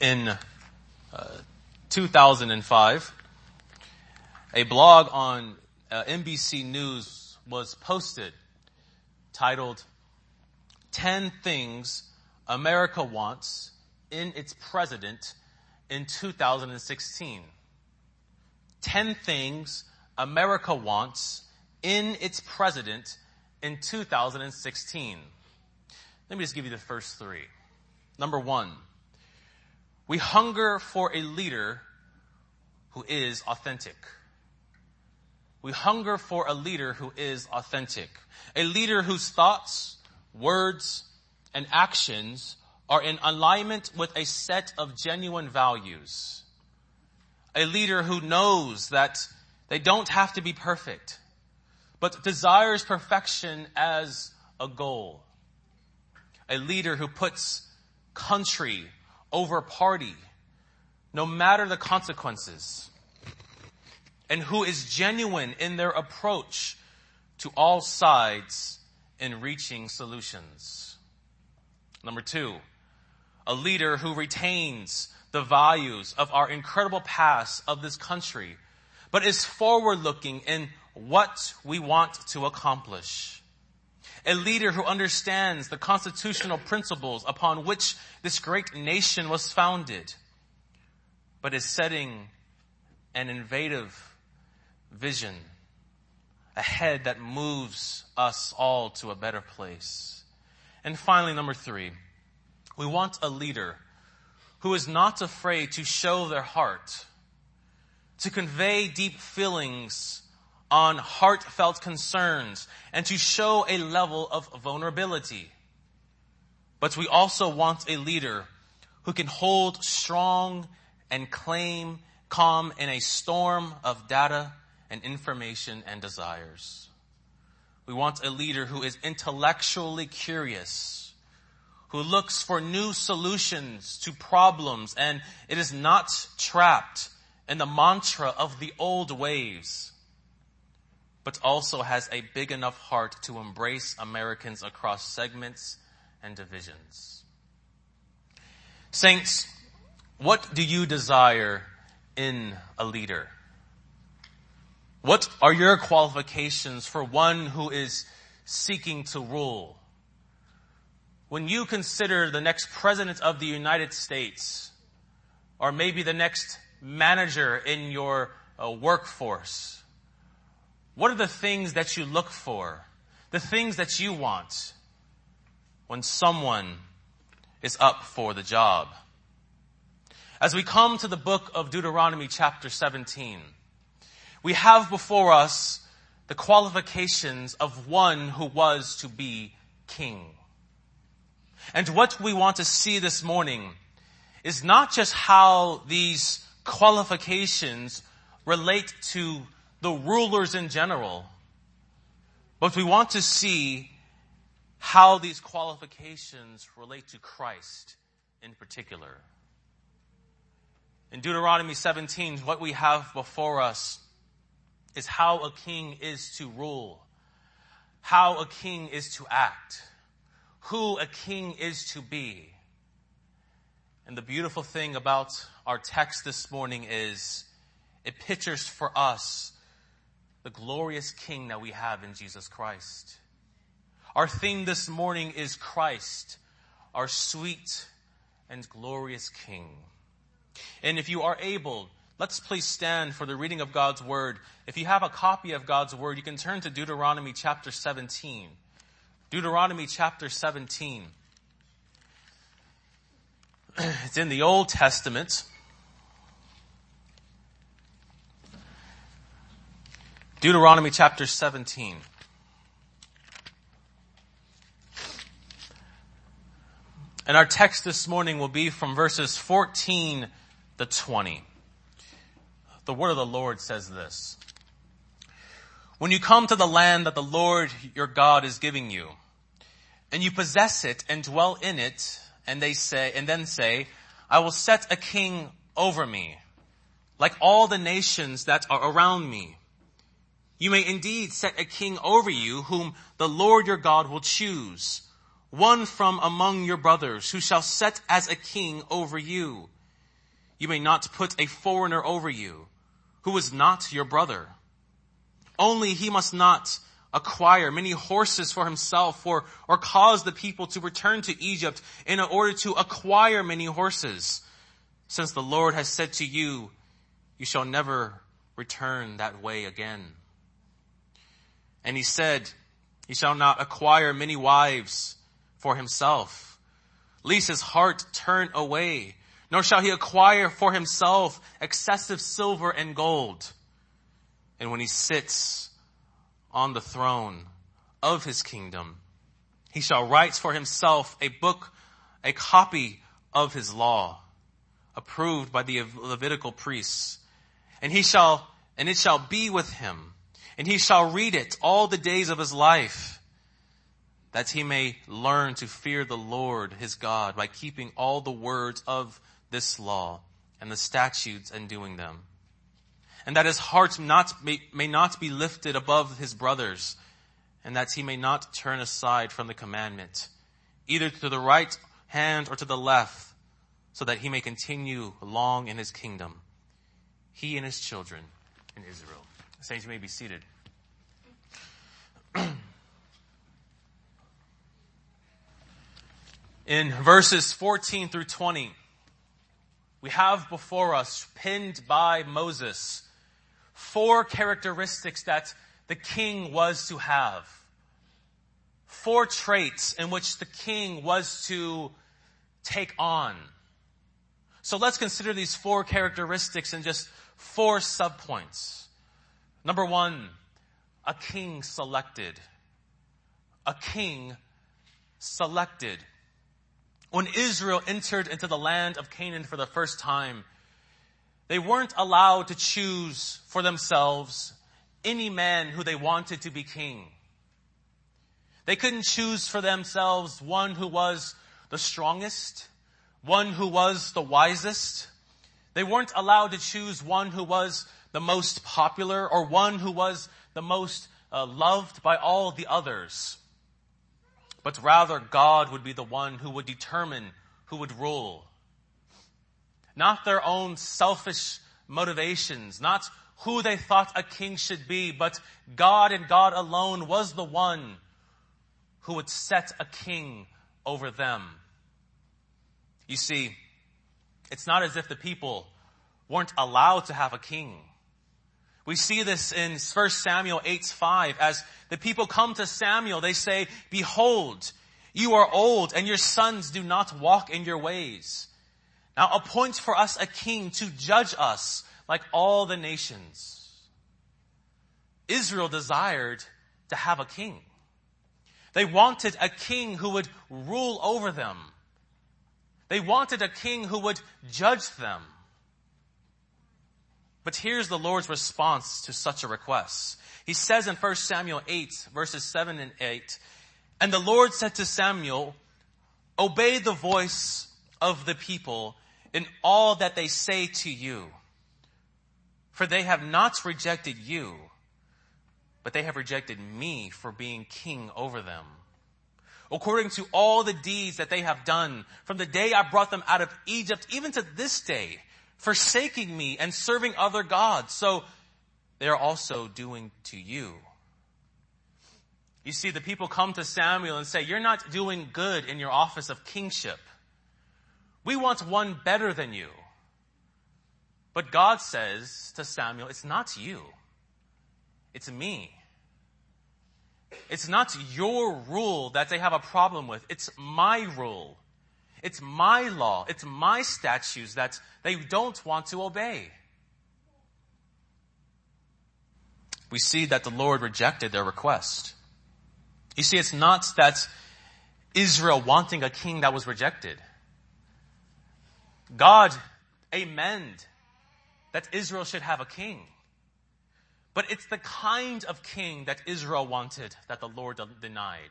in uh, 2005, a blog on uh, NBC News was posted titled 10 Things America Wants in Its President in 2016. 10 Things America Wants in Its President in 2016. Let me just give you the first three. Number one, we hunger for a leader who is authentic. We hunger for a leader who is authentic. A leader whose thoughts, words, and actions are in alignment with a set of genuine values. A leader who knows that they don't have to be perfect, but desires perfection as a goal. A leader who puts country over party, no matter the consequences, and who is genuine in their approach to all sides in reaching solutions. Number two, a leader who retains the values of our incredible past of this country, but is forward looking in what we want to accomplish a leader who understands the constitutional principles upon which this great nation was founded, but is setting an invasive vision ahead that moves us all to a better place. And finally, number three, we want a leader who is not afraid to show their heart, to convey deep feelings on heartfelt concerns and to show a level of vulnerability. But we also want a leader who can hold strong and claim calm in a storm of data and information and desires. We want a leader who is intellectually curious, who looks for new solutions to problems and it is not trapped in the mantra of the old ways but also has a big enough heart to embrace Americans across segments and divisions. Saints, what do you desire in a leader? What are your qualifications for one who is seeking to rule? When you consider the next president of the United States, or maybe the next manager in your uh, workforce, what are the things that you look for? The things that you want when someone is up for the job. As we come to the book of Deuteronomy chapter 17, we have before us the qualifications of one who was to be king. And what we want to see this morning is not just how these qualifications relate to the rulers in general, but we want to see how these qualifications relate to Christ in particular. In Deuteronomy 17, what we have before us is how a king is to rule, how a king is to act, who a king is to be. And the beautiful thing about our text this morning is it pictures for us the glorious King that we have in Jesus Christ. Our theme this morning is Christ, our sweet and glorious King. And if you are able, let's please stand for the reading of God's Word. If you have a copy of God's Word, you can turn to Deuteronomy chapter 17. Deuteronomy chapter 17. It's in the Old Testament. Deuteronomy chapter 17. And our text this morning will be from verses 14 to 20. The word of the Lord says this. When you come to the land that the Lord your God is giving you, and you possess it and dwell in it, and they say, and then say, I will set a king over me, like all the nations that are around me. You may indeed set a king over you whom the Lord your God will choose, one from among your brothers who shall set as a king over you. You may not put a foreigner over you who is not your brother. Only he must not acquire many horses for himself or, or cause the people to return to Egypt in order to acquire many horses. Since the Lord has said to you, you shall never return that way again. And he said, he shall not acquire many wives for himself, lest his heart turn away, nor shall he acquire for himself excessive silver and gold. And when he sits on the throne of his kingdom. He shall write for himself a book, a copy of his law, approved by the Levitical priests. And he shall, and it shall be with him, and he shall read it all the days of his life, that he may learn to fear the Lord his God by keeping all the words of this law and the statutes and doing them and that his heart not, may, may not be lifted above his brothers, and that he may not turn aside from the commandment, either to the right hand or to the left, so that he may continue long in his kingdom, he and his children in Israel. Saints, you may be seated. in verses 14 through 20, we have before us, pinned by Moses, four characteristics that the king was to have. Four traits in which the king was to take on. So let's consider these four characteristics in just four subpoints. Number one, a king selected. A king selected. When Israel entered into the land of Canaan for the first time, they weren't allowed to choose for themselves any man who they wanted to be king. They couldn't choose for themselves one who was the strongest, one who was the wisest. They weren't allowed to choose one who was the most popular or one who was the most uh, loved by all the others. But rather God would be the one who would determine who would rule not their own selfish motivations, not who they thought a king should be, but God and God alone was the one who would set a king over them. You see, it's not as if the people weren't allowed to have a king. We see this in 1 Samuel 8 5 as the people come to Samuel, they say, behold, you are old and your sons do not walk in your ways. Now appoint for us a king to judge us like all the nations. Israel desired to have a king. They wanted a king who would rule over them. They wanted a king who would judge them. But here's the Lord's response to such a request. He says in 1 Samuel 8 verses 7 and 8, And the Lord said to Samuel, Obey the voice of the people in all that they say to you. For they have not rejected you, but they have rejected me for being king over them. According to all the deeds that they have done from the day I brought them out of Egypt, even to this day, forsaking me and serving other gods. So they are also doing to you. You see, the people come to Samuel and say, you're not doing good in your office of kingship. We want one better than you. But God says to Samuel, it's not you. It's me. It's not your rule that they have a problem with. It's my rule. It's my law. It's my statutes that they don't want to obey. We see that the Lord rejected their request. You see, it's not that Israel wanting a king that was rejected. God amend that Israel should have a king. But it's the kind of king that Israel wanted that the Lord denied.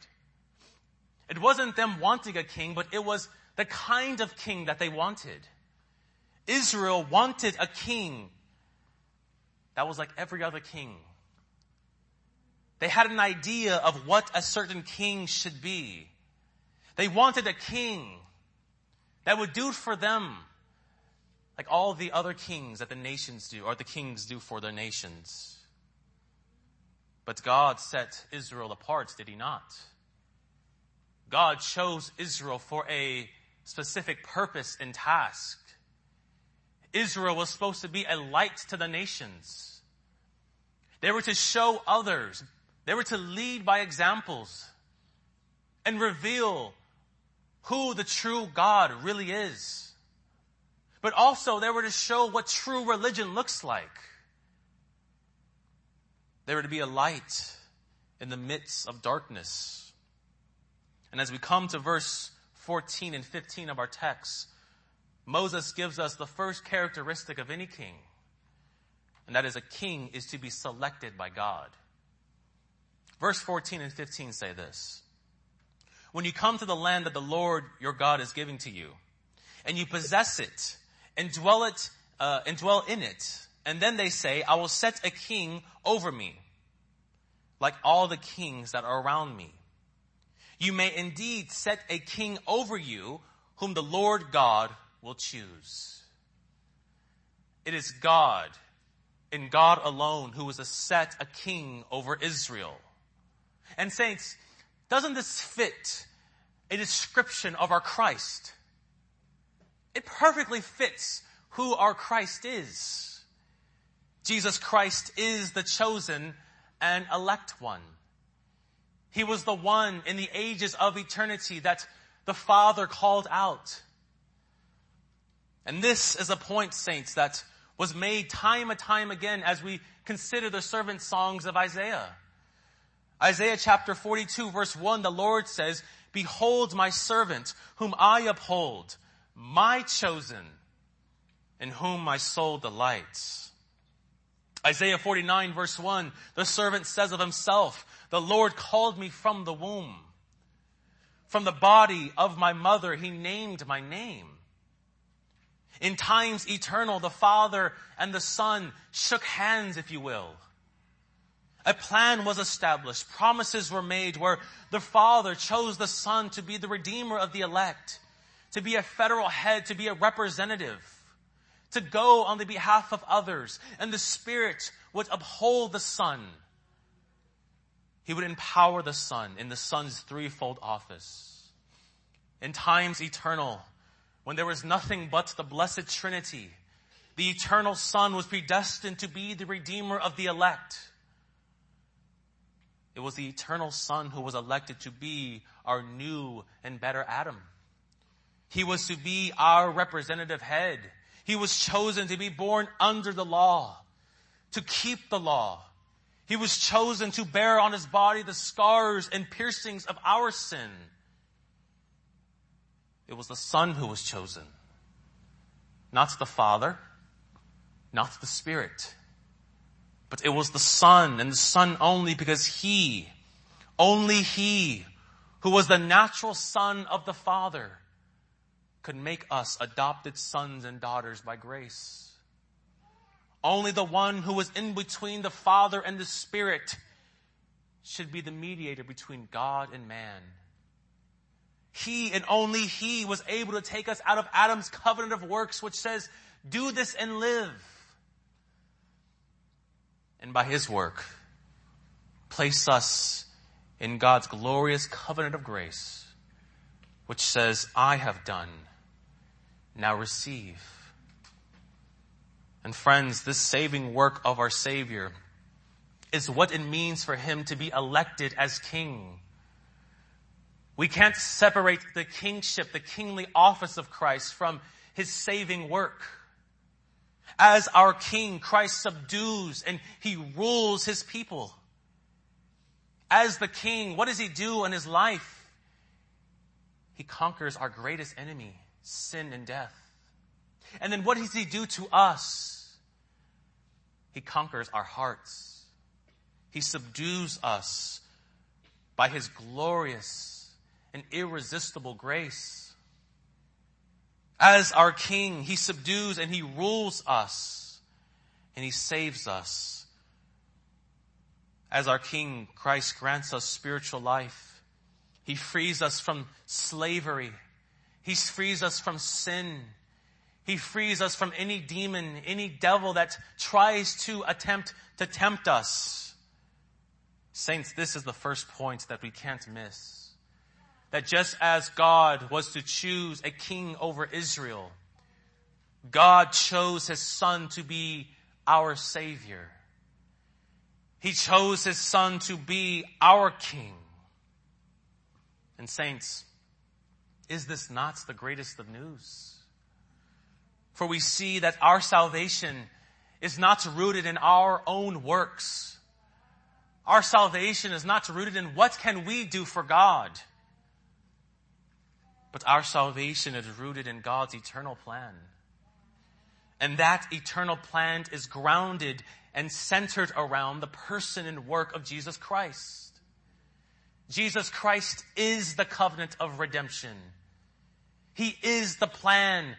It wasn't them wanting a king, but it was the kind of king that they wanted. Israel wanted a king that was like every other king. They had an idea of what a certain king should be. They wanted a king that would do for them like all the other kings that the nations do, or the kings do for their nations. But God set Israel apart, did he not? God chose Israel for a specific purpose and task. Israel was supposed to be a light to the nations. They were to show others. They were to lead by examples and reveal who the true God really is. But also they were to show what true religion looks like. They were to be a light in the midst of darkness. And as we come to verse 14 and 15 of our text, Moses gives us the first characteristic of any king. And that is a king is to be selected by God. Verse 14 and 15 say this. When you come to the land that the Lord your God is giving to you, and you possess it, and dwell it, uh, and dwell in it, and then they say, I will set a king over me, like all the kings that are around me. You may indeed set a king over you, whom the Lord God will choose. It is God, and God alone, who is to set a king over Israel. And saints, doesn't this fit a description of our Christ? It perfectly fits who our Christ is. Jesus Christ is the chosen and elect one. He was the one in the ages of eternity that the Father called out. And this is a point, saints, that was made time and time again as we consider the servant songs of Isaiah. Isaiah chapter 42 verse 1, the Lord says, Behold my servant, whom I uphold, my chosen, in whom my soul delights. Isaiah 49 verse 1, the servant says of himself, the Lord called me from the womb. From the body of my mother, he named my name. In times eternal, the Father and the Son shook hands, if you will. A plan was established. Promises were made where the Father chose the Son to be the Redeemer of the elect, to be a federal head, to be a representative, to go on the behalf of others, and the Spirit would uphold the Son. He would empower the Son in the Son's threefold office. In times eternal, when there was nothing but the blessed Trinity, the eternal Son was predestined to be the Redeemer of the elect. It was the eternal Son who was elected to be our new and better Adam. He was to be our representative head. He was chosen to be born under the law, to keep the law. He was chosen to bear on his body the scars and piercings of our sin. It was the Son who was chosen, not the Father, not the Spirit. But it was the Son and the Son only because He, only He, who was the natural Son of the Father, could make us adopted sons and daughters by grace. Only the one who was in between the Father and the Spirit should be the mediator between God and man. He and only He was able to take us out of Adam's covenant of works, which says, do this and live and by His work, place us in God's glorious covenant of grace, which says, I have done, now receive. And friends, this saving work of our Savior is what it means for Him to be elected as King. We can't separate the kingship, the kingly office of Christ from His saving work. As our king, Christ subdues and he rules his people. As the king, what does he do in his life? He conquers our greatest enemy, sin and death. And then what does he do to us? He conquers our hearts. He subdues us by his glorious and irresistible grace. As our king, he subdues and he rules us and he saves us. As our king, Christ grants us spiritual life. He frees us from slavery. He frees us from sin. He frees us from any demon, any devil that tries to attempt to tempt us. Saints, this is the first point that we can't miss. That just as God was to choose a king over Israel, God chose his son to be our savior. He chose his son to be our king. And saints, is this not the greatest of news? For we see that our salvation is not rooted in our own works. Our salvation is not rooted in what can we do for God. But our salvation is rooted in God's eternal plan. And that eternal plan is grounded and centered around the person and work of Jesus Christ. Jesus Christ is the covenant of redemption. He is the plan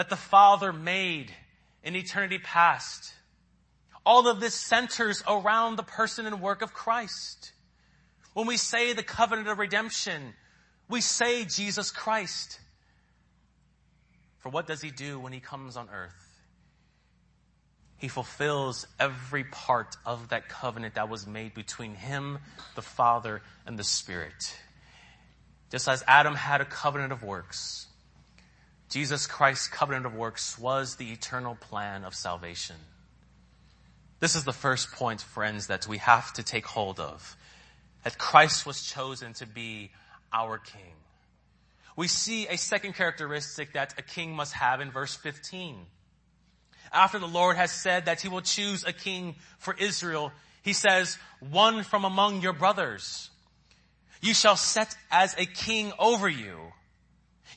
that the Father made in eternity past. All of this centers around the person and work of Christ. When we say the covenant of redemption, we say Jesus Christ. For what does he do when he comes on earth? He fulfills every part of that covenant that was made between him, the Father, and the Spirit. Just as Adam had a covenant of works, Jesus Christ's covenant of works was the eternal plan of salvation. This is the first point, friends, that we have to take hold of. That Christ was chosen to be our king. We see a second characteristic that a king must have in verse 15. After the Lord has said that he will choose a king for Israel, he says, one from among your brothers. You shall set as a king over you.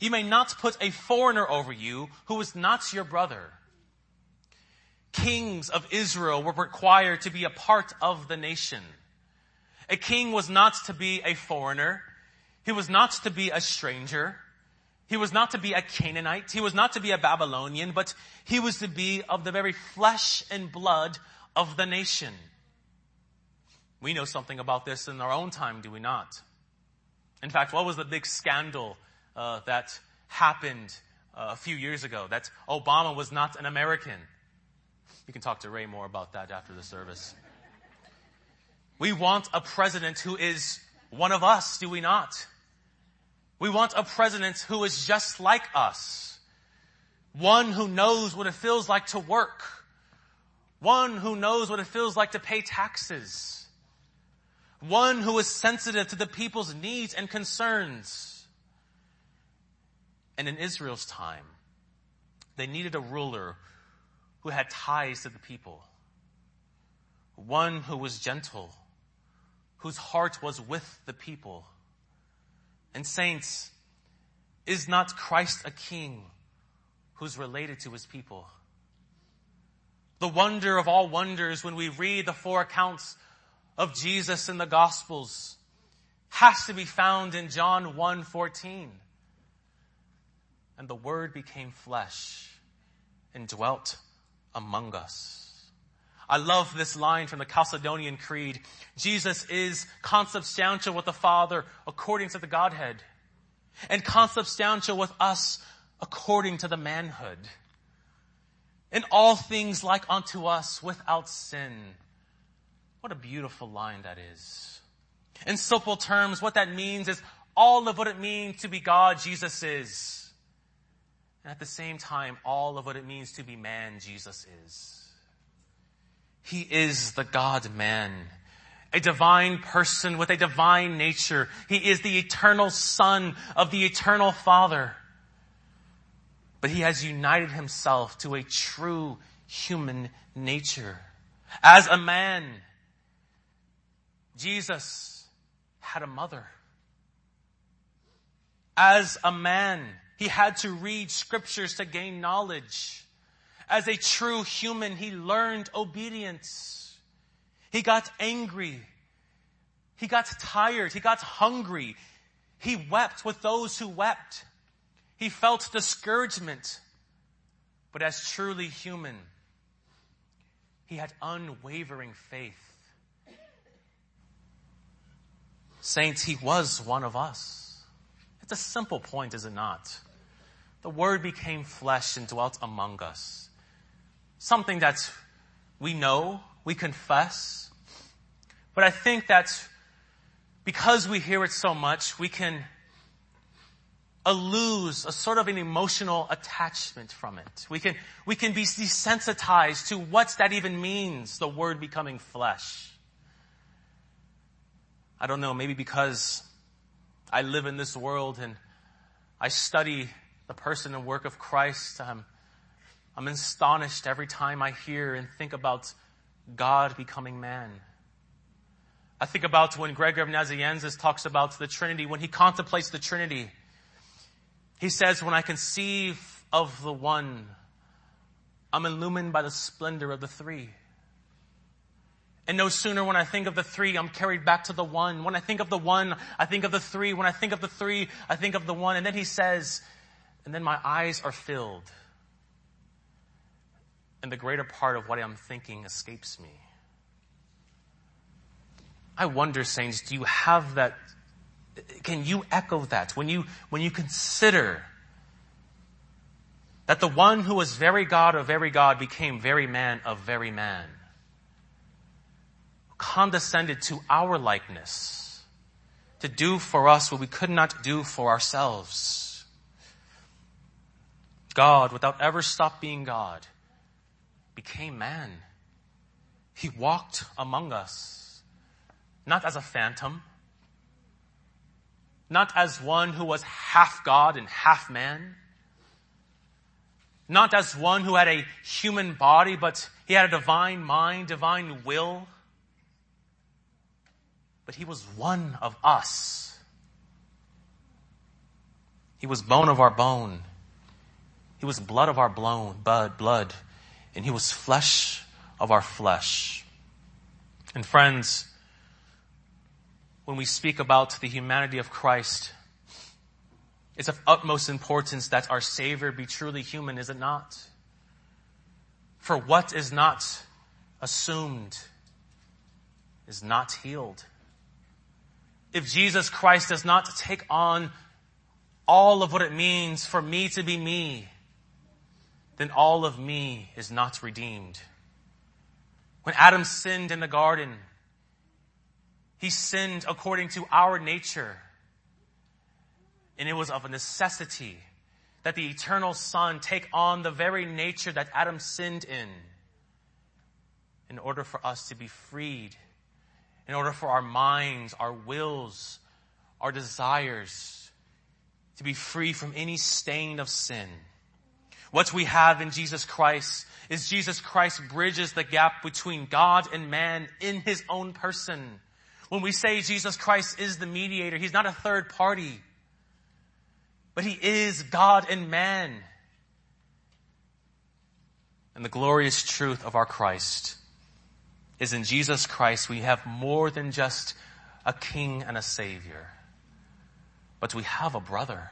You may not put a foreigner over you who is not your brother. Kings of Israel were required to be a part of the nation. A king was not to be a foreigner. He was not to be a stranger. He was not to be a Canaanite. He was not to be a Babylonian, but he was to be of the very flesh and blood of the nation. We know something about this in our own time, do we not? In fact, what was the big scandal uh, that happened uh, a few years ago, that Obama was not an American. You can talk to Ray more about that after the service. We want a president who is one of us, do we not? We want a president who is just like us. One who knows what it feels like to work. One who knows what it feels like to pay taxes. One who is sensitive to the people's needs and concerns and in Israel's time, they needed a ruler who had ties to the people. One who was gentle, whose heart was with the people. And saints, is not Christ a king who's related to his people? The wonder of all wonders when we read the four accounts of Jesus in the Gospels has to be found in John 1 14 and the Word became flesh and dwelt among us. I love this line from the Chalcedonian Creed. Jesus is consubstantial with the Father according to the Godhead, and consubstantial with us according to the manhood. In all things like unto us without sin. What a beautiful line that is. In simple terms, what that means is all of what it means to be God, Jesus is. And at the same time, all of what it means to be man, Jesus is. He is the God man, a divine person with a divine nature. He is the eternal son of the eternal father. But he has united himself to a true human nature. As a man, Jesus had a mother. As a man, he had to read scriptures to gain knowledge. As a true human, he learned obedience. He got angry. He got tired. He got hungry. He wept with those who wept. He felt discouragement. But as truly human, he had unwavering faith. Saints, he was one of us. It's a simple point, is it not? The Word became flesh and dwelt among us. Something that we know, we confess. But I think that because we hear it so much, we can lose a sort of an emotional attachment from it. We can, we can be desensitized to what that even means, the word becoming flesh. I don't know, maybe because I live in this world and I study the person and work of Christ. I'm, I'm astonished every time I hear and think about God becoming man. I think about when Gregory of Nazianzus talks about the Trinity, when he contemplates the Trinity. He says, when I conceive of the one, I'm illumined by the splendor of the three. And no sooner when I think of the three, I'm carried back to the one. When I think of the one, I think of the three. When I think of the three, I think of the one. And then he says, and then my eyes are filled. And the greater part of what I'm thinking escapes me. I wonder, saints, do you have that? Can you echo that when you, when you consider that the one who was very God of very God became very man of very man? Condescended to our likeness to do for us what we could not do for ourselves. God, without ever stop being God, became man. He walked among us not as a phantom, not as one who was half God and half man, not as one who had a human body, but he had a divine mind, divine will. But he was one of us. He was bone of our bone. He was blood of our blood, blood, and he was flesh of our flesh. And friends, when we speak about the humanity of Christ, it's of utmost importance that our Savior be truly human, is it not? For what is not assumed is not healed. If Jesus Christ does not take on all of what it means for me to be me, then all of me is not redeemed. When Adam sinned in the garden, he sinned according to our nature. And it was of a necessity that the eternal Son take on the very nature that Adam sinned in in order for us to be freed, in order for our minds, our wills, our desires to be free from any stain of sin. What we have in Jesus Christ is Jesus Christ bridges the gap between God and man in his own person. When we say Jesus Christ is the mediator, He's not a third party, but He is God and man. And the glorious truth of our Christ is in Jesus Christ we have more than just a king and a savior, but we have a brother.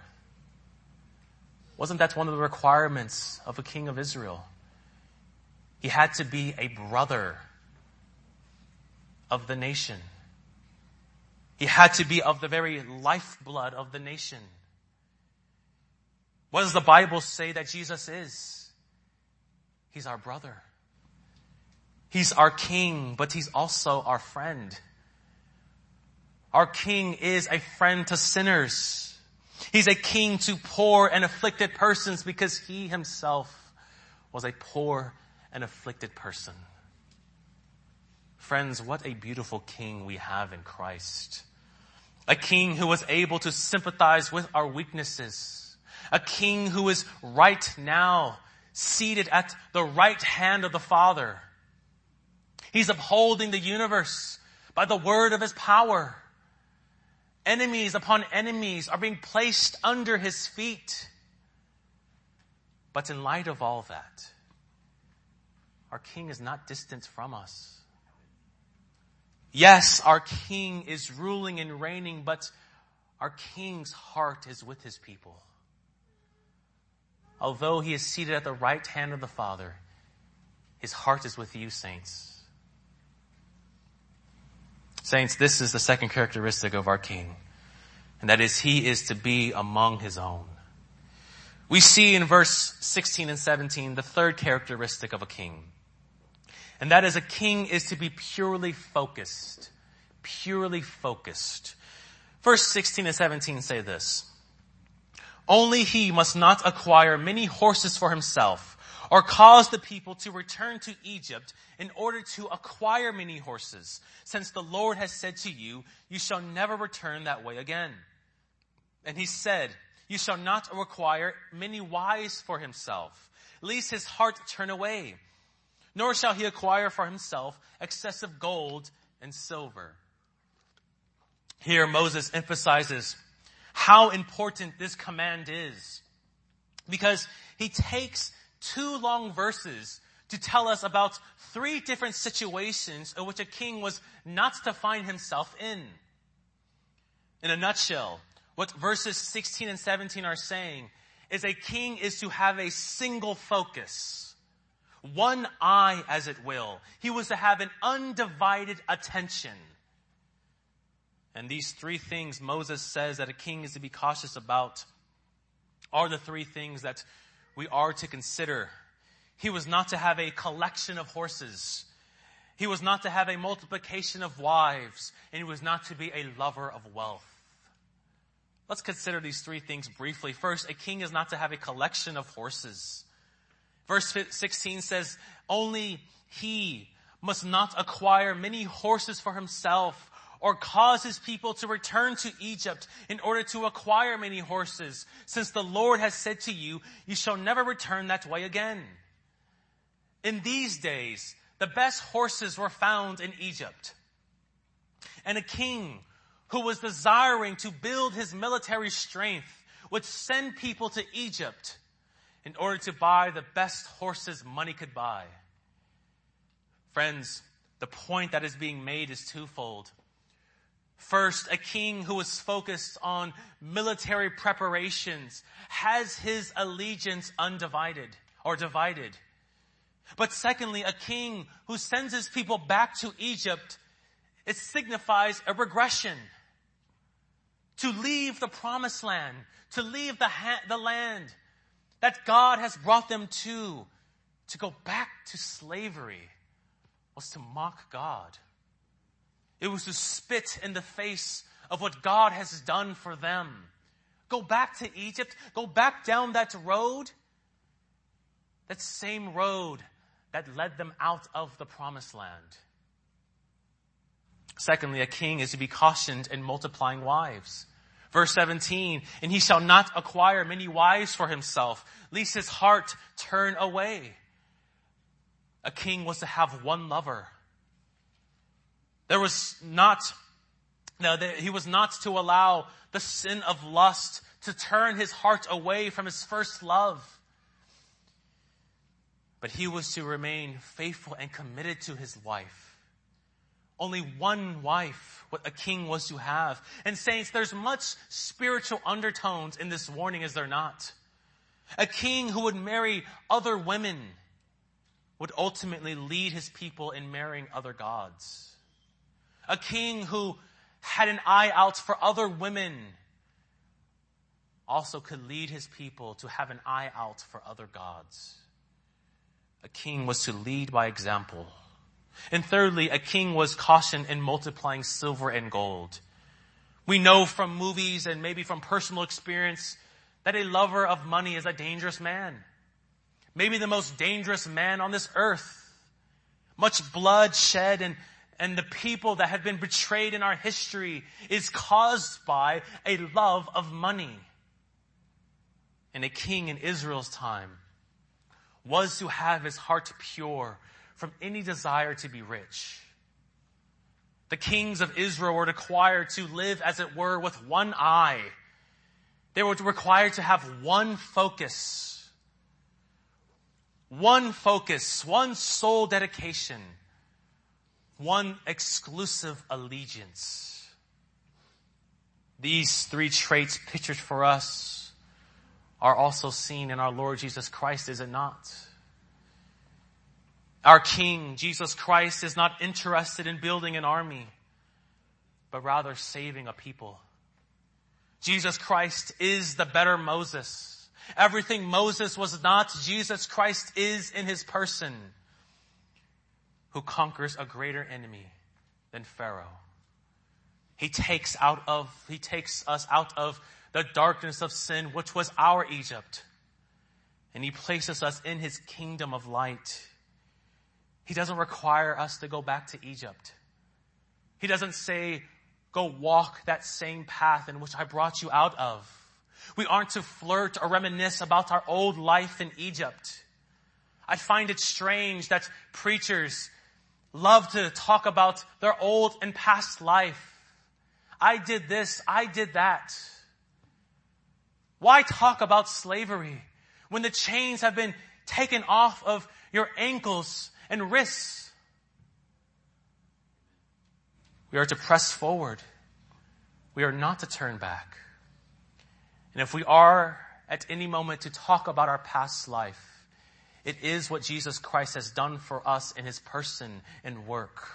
Wasn't that one of the requirements of a king of Israel? He had to be a brother of the nation. He had to be of the very lifeblood of the nation. What does the Bible say that Jesus is? He's our brother. He's our king, but he's also our friend. Our king is a friend to sinners. He's a king to poor and afflicted persons because he himself was a poor and afflicted person. Friends, what a beautiful king we have in Christ. A king who was able to sympathize with our weaknesses. A king who is right now seated at the right hand of the Father. He's upholding the universe by the word of his power. Enemies upon enemies are being placed under his feet. But in light of all that, our king is not distant from us. Yes, our king is ruling and reigning, but our king's heart is with his people. Although he is seated at the right hand of the Father, his heart is with you, saints. Saints, this is the second characteristic of our king, and that is he is to be among his own. we see in verse 16 and 17 the third characteristic of a king. And that is a king is to be purely focused. Purely focused. Verse 16 and 17 say this. Only he must not acquire many horses for himself or cause the people to return to Egypt in order to acquire many horses, since the Lord has said to you, you shall never return that way again. And he said, you shall not require many wives for himself, lest his heart turn away, nor shall he acquire for himself excessive gold and silver. Here Moses emphasizes how important this command is. Because he takes two long verses to tell us about three different situations in which a king was not to find himself in. In a nutshell, what verses 16 and 17 are saying is a king is to have a single focus. One eye, as it will. He was to have an undivided attention. And these three things Moses says that a king is to be cautious about are the three things that we are to consider. He was not to have a collection of horses. He was not to have a multiplication of wives, and he was not to be a lover of wealth. Let's consider these three things briefly. First, a king is not to have a collection of horses. Verse 16 says, only he must not acquire many horses for himself or causes people to return to Egypt in order to acquire many horses, since the Lord has said to you, you shall never return that way again. In these days, the best horses were found in Egypt. And a king who was desiring to build his military strength would send people to Egypt in order to buy the best horses money could buy. Friends, the point that is being made is twofold. First, a king who is focused on military preparations has his allegiance undivided or divided. But secondly, a king who sends his people back to Egypt, it signifies a regression. To leave the promised land, to leave the, ha- the land that God has brought them to, to go back to slavery was to mock God. It was to spit in the face of what God has done for them. Go back to Egypt. Go back down that road. That same road that led them out of the promised land. Secondly, a king is to be cautioned in multiplying wives. Verse 17, and he shall not acquire many wives for himself, lest his heart turn away. A king was to have one lover. There was not, no, he was not to allow the sin of lust to turn his heart away from his first love. But he was to remain faithful and committed to his wife. Only one wife, what a king was to have. And saints, there's much spiritual undertones in this warning, is there not? A king who would marry other women would ultimately lead his people in marrying other gods a king who had an eye out for other women, also could lead his people to have an eye out for other gods. A king was to lead by example. And thirdly, a king was cautioned in multiplying silver and gold. We know from movies and maybe from personal experience that a lover of money is a dangerous man. Maybe the most dangerous man on this earth. Much blood shed and and the people that have been betrayed in our history is caused by a love of money. And a king in Israel's time was to have his heart pure from any desire to be rich. The kings of Israel were required to live, as it were, with one eye. They were required to have one focus. One focus, one sole dedication one exclusive allegiance. These three traits pictured for us are also seen in our Lord Jesus Christ, is it not? Our King, Jesus Christ, is not interested in building an army, but rather saving a people. Jesus Christ is the better Moses. Everything Moses was not, Jesus Christ is in his person who conquers a greater enemy than Pharaoh. He takes out of, he takes us out of the darkness of sin, which was our Egypt. And he places us in his kingdom of light. He doesn't require us to go back to Egypt. He doesn't say, go walk that same path in which I brought you out of. We aren't to flirt or reminisce about our old life in Egypt. I find it strange that preachers love to talk about their old and past life. I did this, I did that. Why talk about slavery when the chains have been taken off of your ankles and wrists? We are to press forward. We are not to turn back. And if we are at any moment to talk about our past life, it is what Jesus Christ has done for us in his person and work.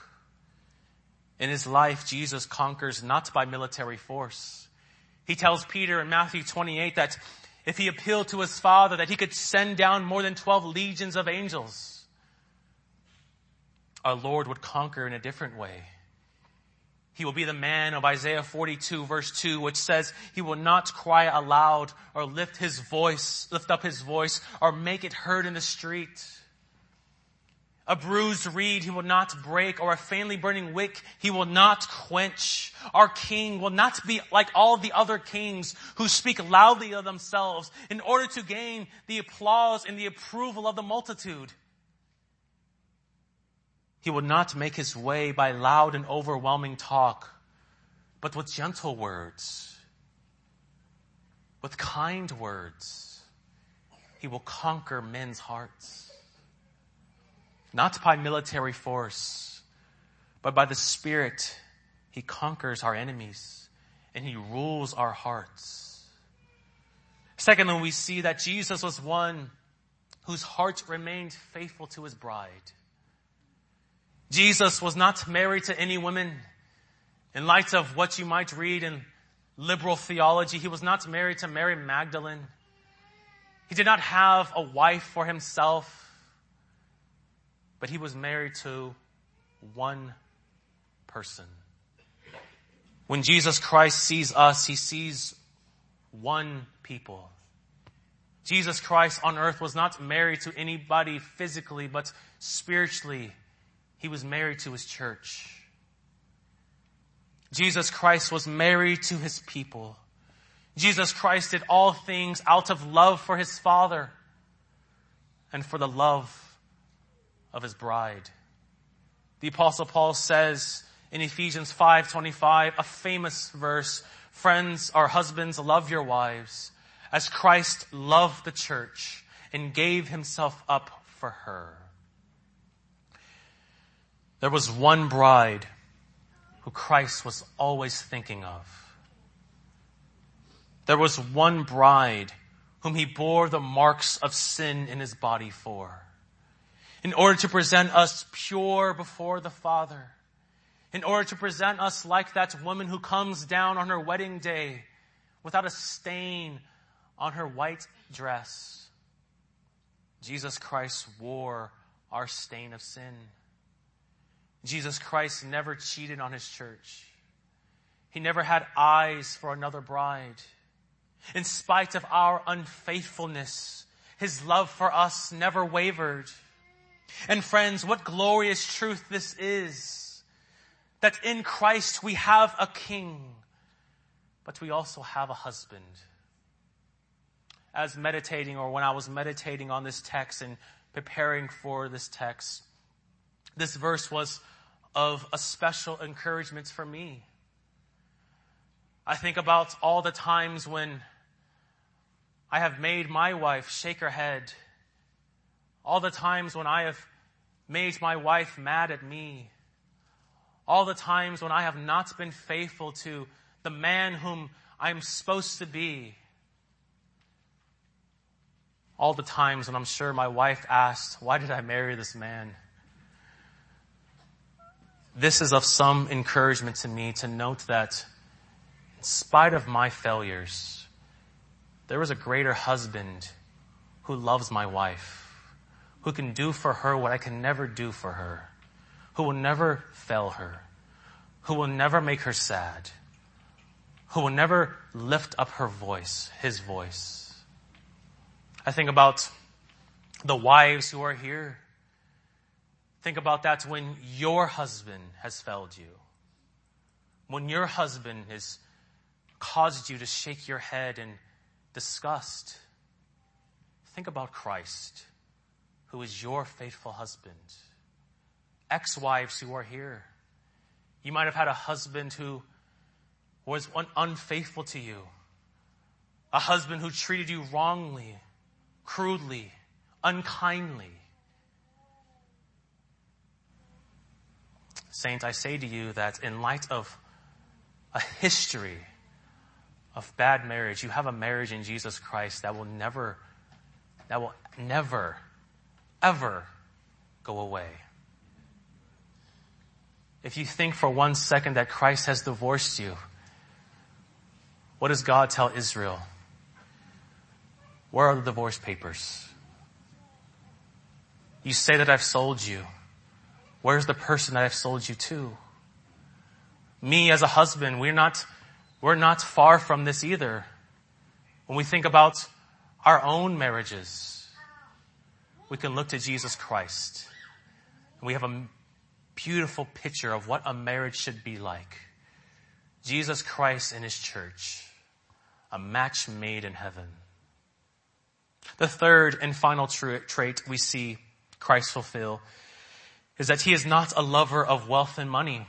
In his life, Jesus conquers not by military force. He tells Peter in Matthew 28 that if he appealed to his father, that he could send down more than 12 legions of angels. Our Lord would conquer in a different way. He will be the man of Isaiah 42 verse 2, which says he will not cry aloud or lift his voice, lift up his voice or make it heard in the street. A bruised reed he will not break or a faintly burning wick he will not quench. Our king will not be like all the other kings who speak loudly of themselves in order to gain the applause and the approval of the multitude. He would not make his way by loud and overwhelming talk, but with gentle words, with kind words. He will conquer men's hearts. Not by military force, but by the Spirit. He conquers our enemies and he rules our hearts. Secondly, we see that Jesus was one whose heart remained faithful to his bride. Jesus was not married to any women. In light of what you might read in liberal theology, he was not married to Mary Magdalene. He did not have a wife for himself, but he was married to one person. When Jesus Christ sees us, he sees one people. Jesus Christ on earth was not married to anybody physically, but spiritually he was married to his church. Jesus Christ was married to his people. Jesus Christ did all things out of love for his Father and for the love of his bride. The apostle Paul says in Ephesians 5:25, a famous verse, friends or husbands, love your wives as Christ loved the church and gave himself up for her. There was one bride who Christ was always thinking of. There was one bride whom he bore the marks of sin in his body for. In order to present us pure before the Father. In order to present us like that woman who comes down on her wedding day without a stain on her white dress. Jesus Christ wore our stain of sin. Jesus Christ never cheated on his church. He never had eyes for another bride. In spite of our unfaithfulness, his love for us never wavered. And friends, what glorious truth this is. That in Christ we have a king, but we also have a husband. As meditating, or when I was meditating on this text and preparing for this text, this verse was of a special encouragement for me. I think about all the times when I have made my wife shake her head. All the times when I have made my wife mad at me. All the times when I have not been faithful to the man whom I'm supposed to be. All the times when I'm sure my wife asked, why did I marry this man? This is of some encouragement to me to note that in spite of my failures, there is a greater husband who loves my wife, who can do for her what I can never do for her, who will never fail her, who will never make her sad, who will never lift up her voice, his voice. I think about the wives who are here. Think about that when your husband has failed you. When your husband has caused you to shake your head in disgust. Think about Christ, who is your faithful husband. Ex-wives who are here. You might have had a husband who was unfaithful to you. A husband who treated you wrongly, crudely, unkindly. Saints, I say to you that in light of a history of bad marriage, you have a marriage in Jesus Christ that will never, that will never, ever go away. If you think for one second that Christ has divorced you, what does God tell Israel? Where are the divorce papers? You say that I've sold you. Where's the person that I've sold you to? Me as a husband, we're not, we're not far from this either. When we think about our own marriages, we can look to Jesus Christ. We have a beautiful picture of what a marriage should be like. Jesus Christ and His church, a match made in heaven. The third and final trait we see Christ fulfill is that he is not a lover of wealth and money.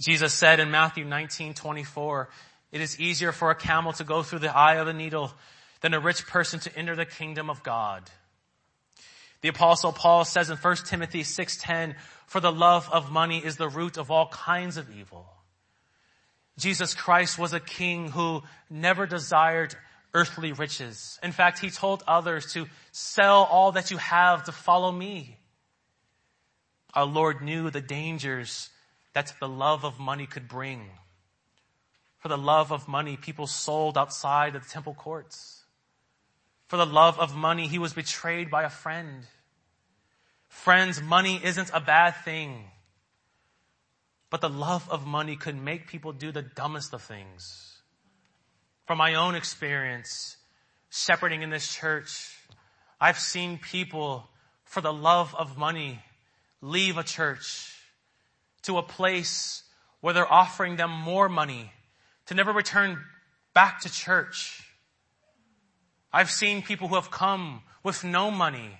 Jesus said in Matthew 19, 24, it is easier for a camel to go through the eye of a needle than a rich person to enter the kingdom of God. The apostle Paul says in 1 Timothy 6:10, "For the love of money is the root of all kinds of evil." Jesus Christ was a king who never desired earthly riches. In fact, he told others to sell all that you have to follow me. Our Lord knew the dangers that the love of money could bring. For the love of money, people sold outside of the temple courts. For the love of money, he was betrayed by a friend. Friends, money isn't a bad thing. But the love of money could make people do the dumbest of things. From my own experience, shepherding in this church, I've seen people for the love of money leave a church to a place where they're offering them more money to never return back to church. I've seen people who have come with no money.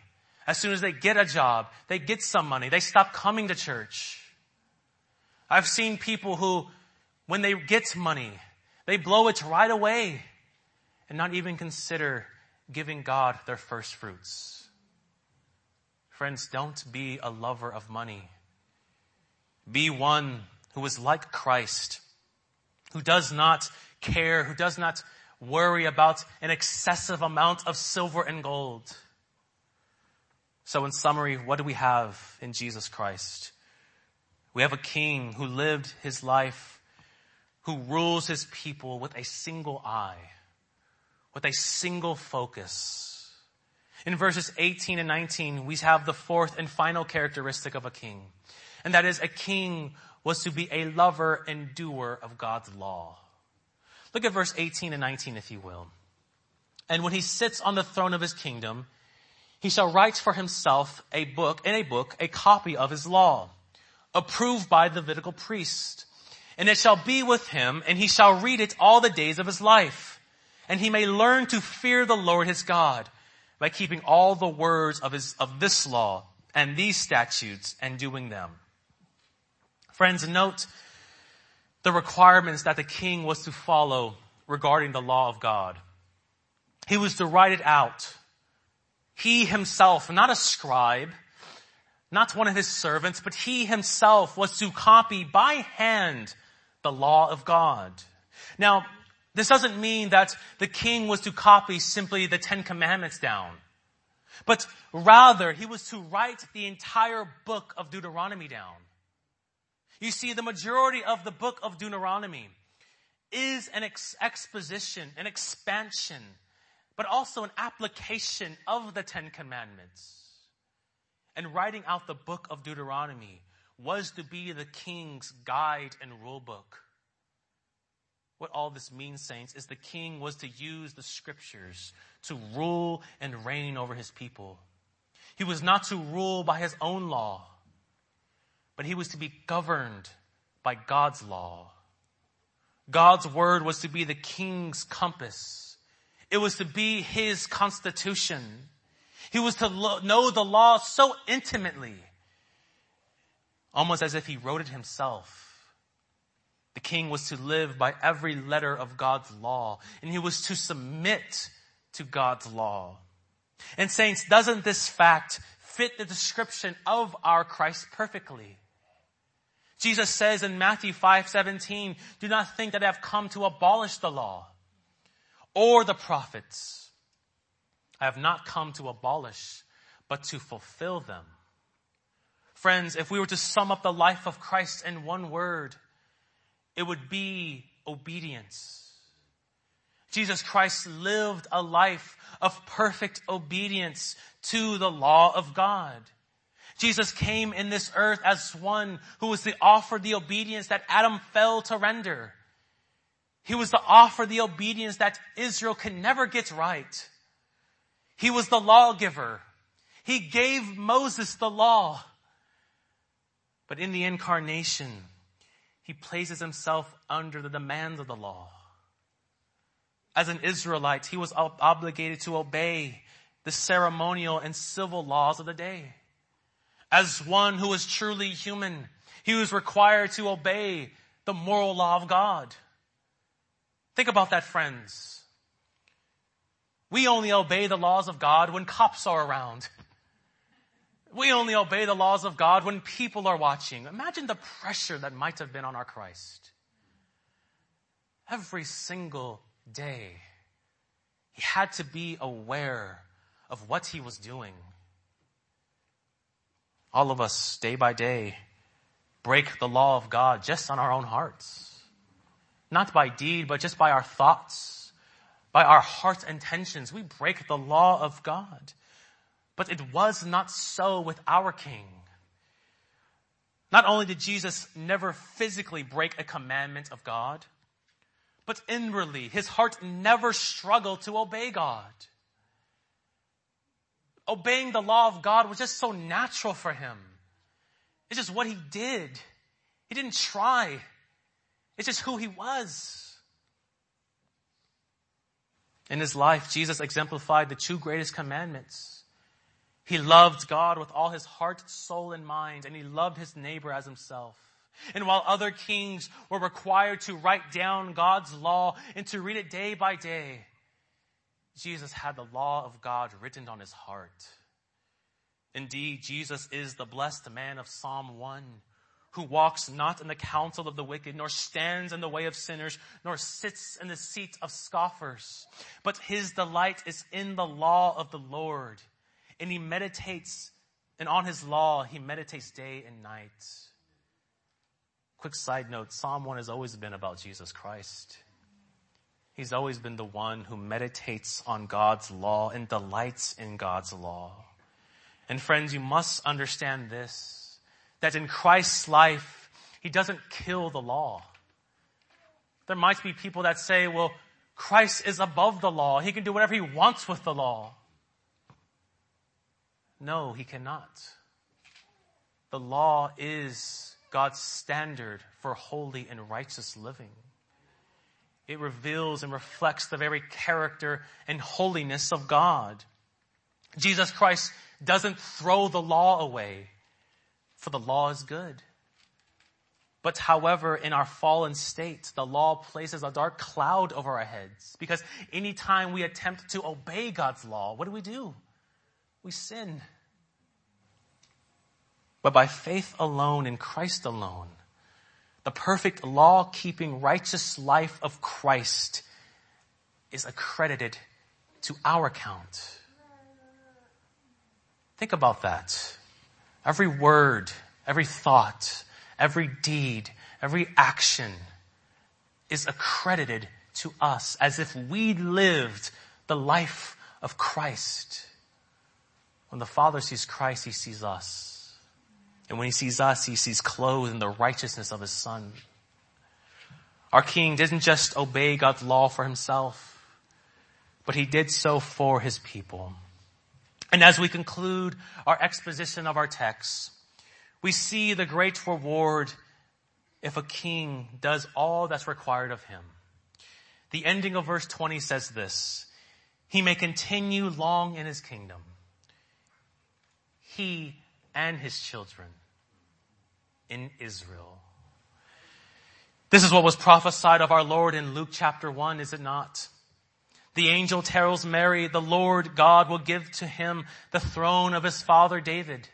As soon as they get a job, they get some money, they stop coming to church. I've seen people who, when they get money, they blow it right away and not even consider giving God their first fruits. Friends, don't be a lover of money. Be one who is like Christ, who does not care, who does not worry about an excessive amount of silver and gold. So in summary, what do we have in Jesus Christ? We have a king who lived his life who rules his people with a single eye, with a single focus. In verses 18 and 19, we have the fourth and final characteristic of a king. And that is a king was to be a lover and doer of God's law. Look at verse 18 and 19, if you will. And when he sits on the throne of his kingdom, he shall write for himself a book, in a book, a copy of his law, approved by the Levitical priest and it shall be with him, and he shall read it all the days of his life. And he may learn to fear the Lord his God by keeping all the words of his, of this law and these statutes and doing them. Friends, note the requirements that the king was to follow regarding the law of God. He was to write it out. He himself, not a scribe, not one of his servants, but he himself was to copy by hand the law of God. Now, this doesn't mean that the king was to copy simply the Ten Commandments down, but rather he was to write the entire book of Deuteronomy down. You see, the majority of the book of Deuteronomy is an ex- exposition, an expansion, but also an application of the Ten Commandments. And writing out the book of Deuteronomy was to be the king's guide and rule book. What all this means, saints, is the king was to use the scriptures to rule and reign over his people. He was not to rule by his own law, but he was to be governed by God's law. God's word was to be the king's compass. It was to be his constitution. He was to lo- know the law so intimately, almost as if he wrote it himself. The king was to live by every letter of God's law, and he was to submit to God's law. And saints, doesn't this fact fit the description of our Christ perfectly? Jesus says in Matthew 5:17, "Do not think that I have come to abolish the law or the prophets. I have not come to abolish, but to fulfill them." Friends, if we were to sum up the life of Christ in one word, it would be obedience. Jesus Christ lived a life of perfect obedience to the law of God. Jesus came in this earth as one who was to offer the obedience that Adam fell to render. He was to offer the obedience that Israel can never get right. He was the lawgiver. He gave Moses the law. But in the incarnation, he places himself under the demands of the law. As an Israelite, he was obligated to obey the ceremonial and civil laws of the day. As one who was truly human, he was required to obey the moral law of God. Think about that, friends. We only obey the laws of God when cops are around. We only obey the laws of God when people are watching. Imagine the pressure that might have been on our Christ. Every single day, he had to be aware of what he was doing. All of us, day by day, break the law of God just on our own hearts. Not by deed, but just by our thoughts, by our heart's intentions. We break the law of God. But it was not so with our King. Not only did Jesus never physically break a commandment of God, but inwardly, his heart never struggled to obey God. Obeying the law of God was just so natural for him. It's just what he did. He didn't try. It's just who he was. In his life, Jesus exemplified the two greatest commandments. He loved God with all his heart, soul, and mind, and he loved his neighbor as himself. And while other kings were required to write down God's law and to read it day by day, Jesus had the law of God written on his heart. Indeed, Jesus is the blessed man of Psalm 1 who walks not in the counsel of the wicked, nor stands in the way of sinners, nor sits in the seat of scoffers. But his delight is in the law of the Lord and he meditates, and on his law, he meditates day and night. Quick side note, Psalm 1 has always been about Jesus Christ. He's always been the one who meditates on God's law and delights in God's law. And friends, you must understand this, that in Christ's life, he doesn't kill the law. There might be people that say, well, Christ is above the law. He can do whatever he wants with the law. No, he cannot. The law is God's standard for holy and righteous living. It reveals and reflects the very character and holiness of God. Jesus Christ doesn't throw the law away, for the law is good. But however, in our fallen state, the law places a dark cloud over our heads because anytime we attempt to obey God's law, what do we do? We sin. But by faith alone in Christ alone, the perfect law keeping righteous life of Christ is accredited to our account. Think about that. Every word, every thought, every deed, every action is accredited to us as if we lived the life of Christ. When the Father sees Christ, He sees us. And when He sees us, He sees clothed in the righteousness of His Son. Our King didn't just obey God's law for Himself, but He did so for His people. And as we conclude our exposition of our text, we see the great reward if a king does all that's required of him. The ending of verse 20 says this, he may continue long in his kingdom. He and his children in Israel. This is what was prophesied of our Lord in Luke chapter 1, is it not? The angel tells Mary, the Lord God will give to him the throne of his father David,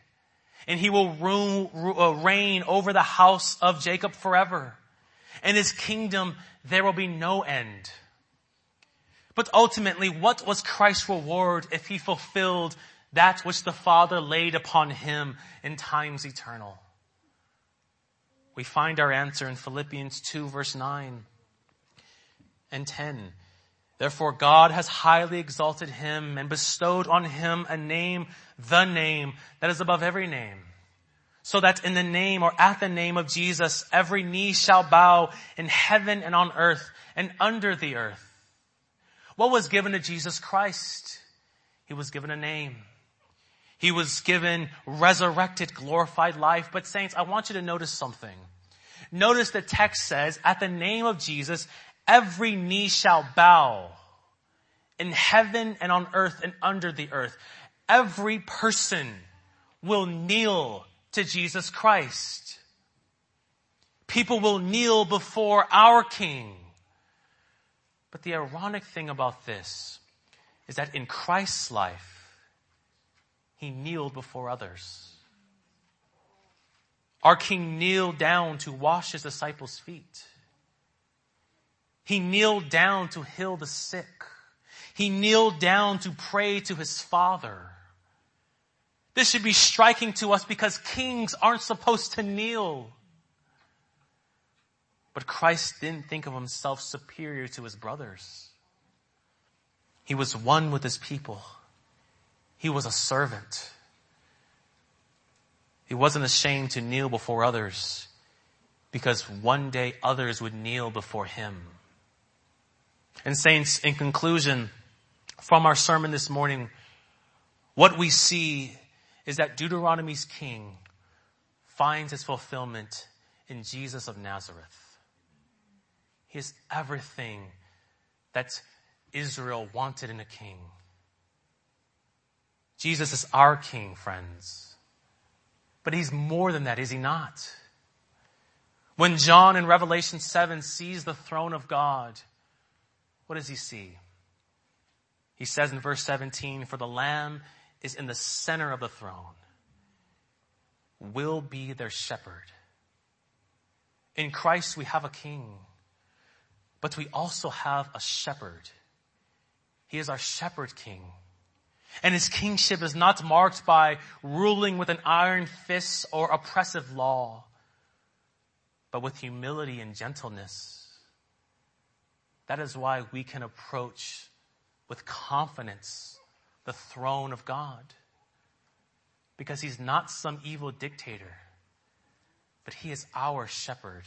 and he will uh, reign over the house of Jacob forever. And his kingdom, there will be no end. But ultimately, what was Christ's reward if he fulfilled that which the Father laid upon him in times eternal? We find our answer in Philippians 2 verse 9 and 10. Therefore God has highly exalted him and bestowed on him a name, the name that is above every name. So that in the name or at the name of Jesus, every knee shall bow in heaven and on earth and under the earth. What was given to Jesus Christ? He was given a name. He was given resurrected, glorified life. But saints, I want you to notice something. Notice the text says, at the name of Jesus, every knee shall bow in heaven and on earth and under the earth. Every person will kneel to Jesus Christ. People will kneel before our King. But the ironic thing about this is that in Christ's life, he kneeled before others. Our King kneeled down to wash his disciples' feet. He kneeled down to heal the sick. He kneeled down to pray to his father. This should be striking to us because kings aren't supposed to kneel. But Christ didn't think of himself superior to his brothers. He was one with his people. He was a servant. He wasn't ashamed to kneel before others because one day others would kneel before him. And saints, in conclusion, from our sermon this morning, what we see is that Deuteronomy's king finds his fulfillment in Jesus of Nazareth. He is everything that Israel wanted in a king. Jesus is our king, friends. But he's more than that, is he not? When John in Revelation 7 sees the throne of God, what does he see? He says in verse 17, for the lamb is in the center of the throne, will be their shepherd. In Christ we have a king, but we also have a shepherd. He is our shepherd king. And his kingship is not marked by ruling with an iron fist or oppressive law, but with humility and gentleness that is why we can approach with confidence the throne of God. Because he's not some evil dictator, but he is our shepherd.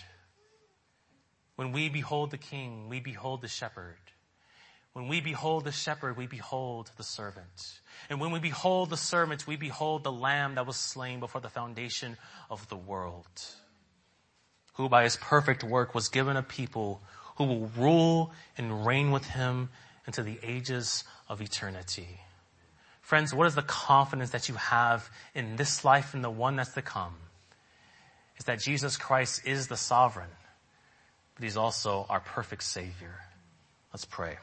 When we behold the king, we behold the shepherd. When we behold the shepherd, we behold the servant. And when we behold the servant, we behold the lamb that was slain before the foundation of the world, who by his perfect work was given a people who will rule and reign with him into the ages of eternity. Friends, what is the confidence that you have in this life and the one that's to come? Is that Jesus Christ is the sovereign, but he's also our perfect savior. Let's pray.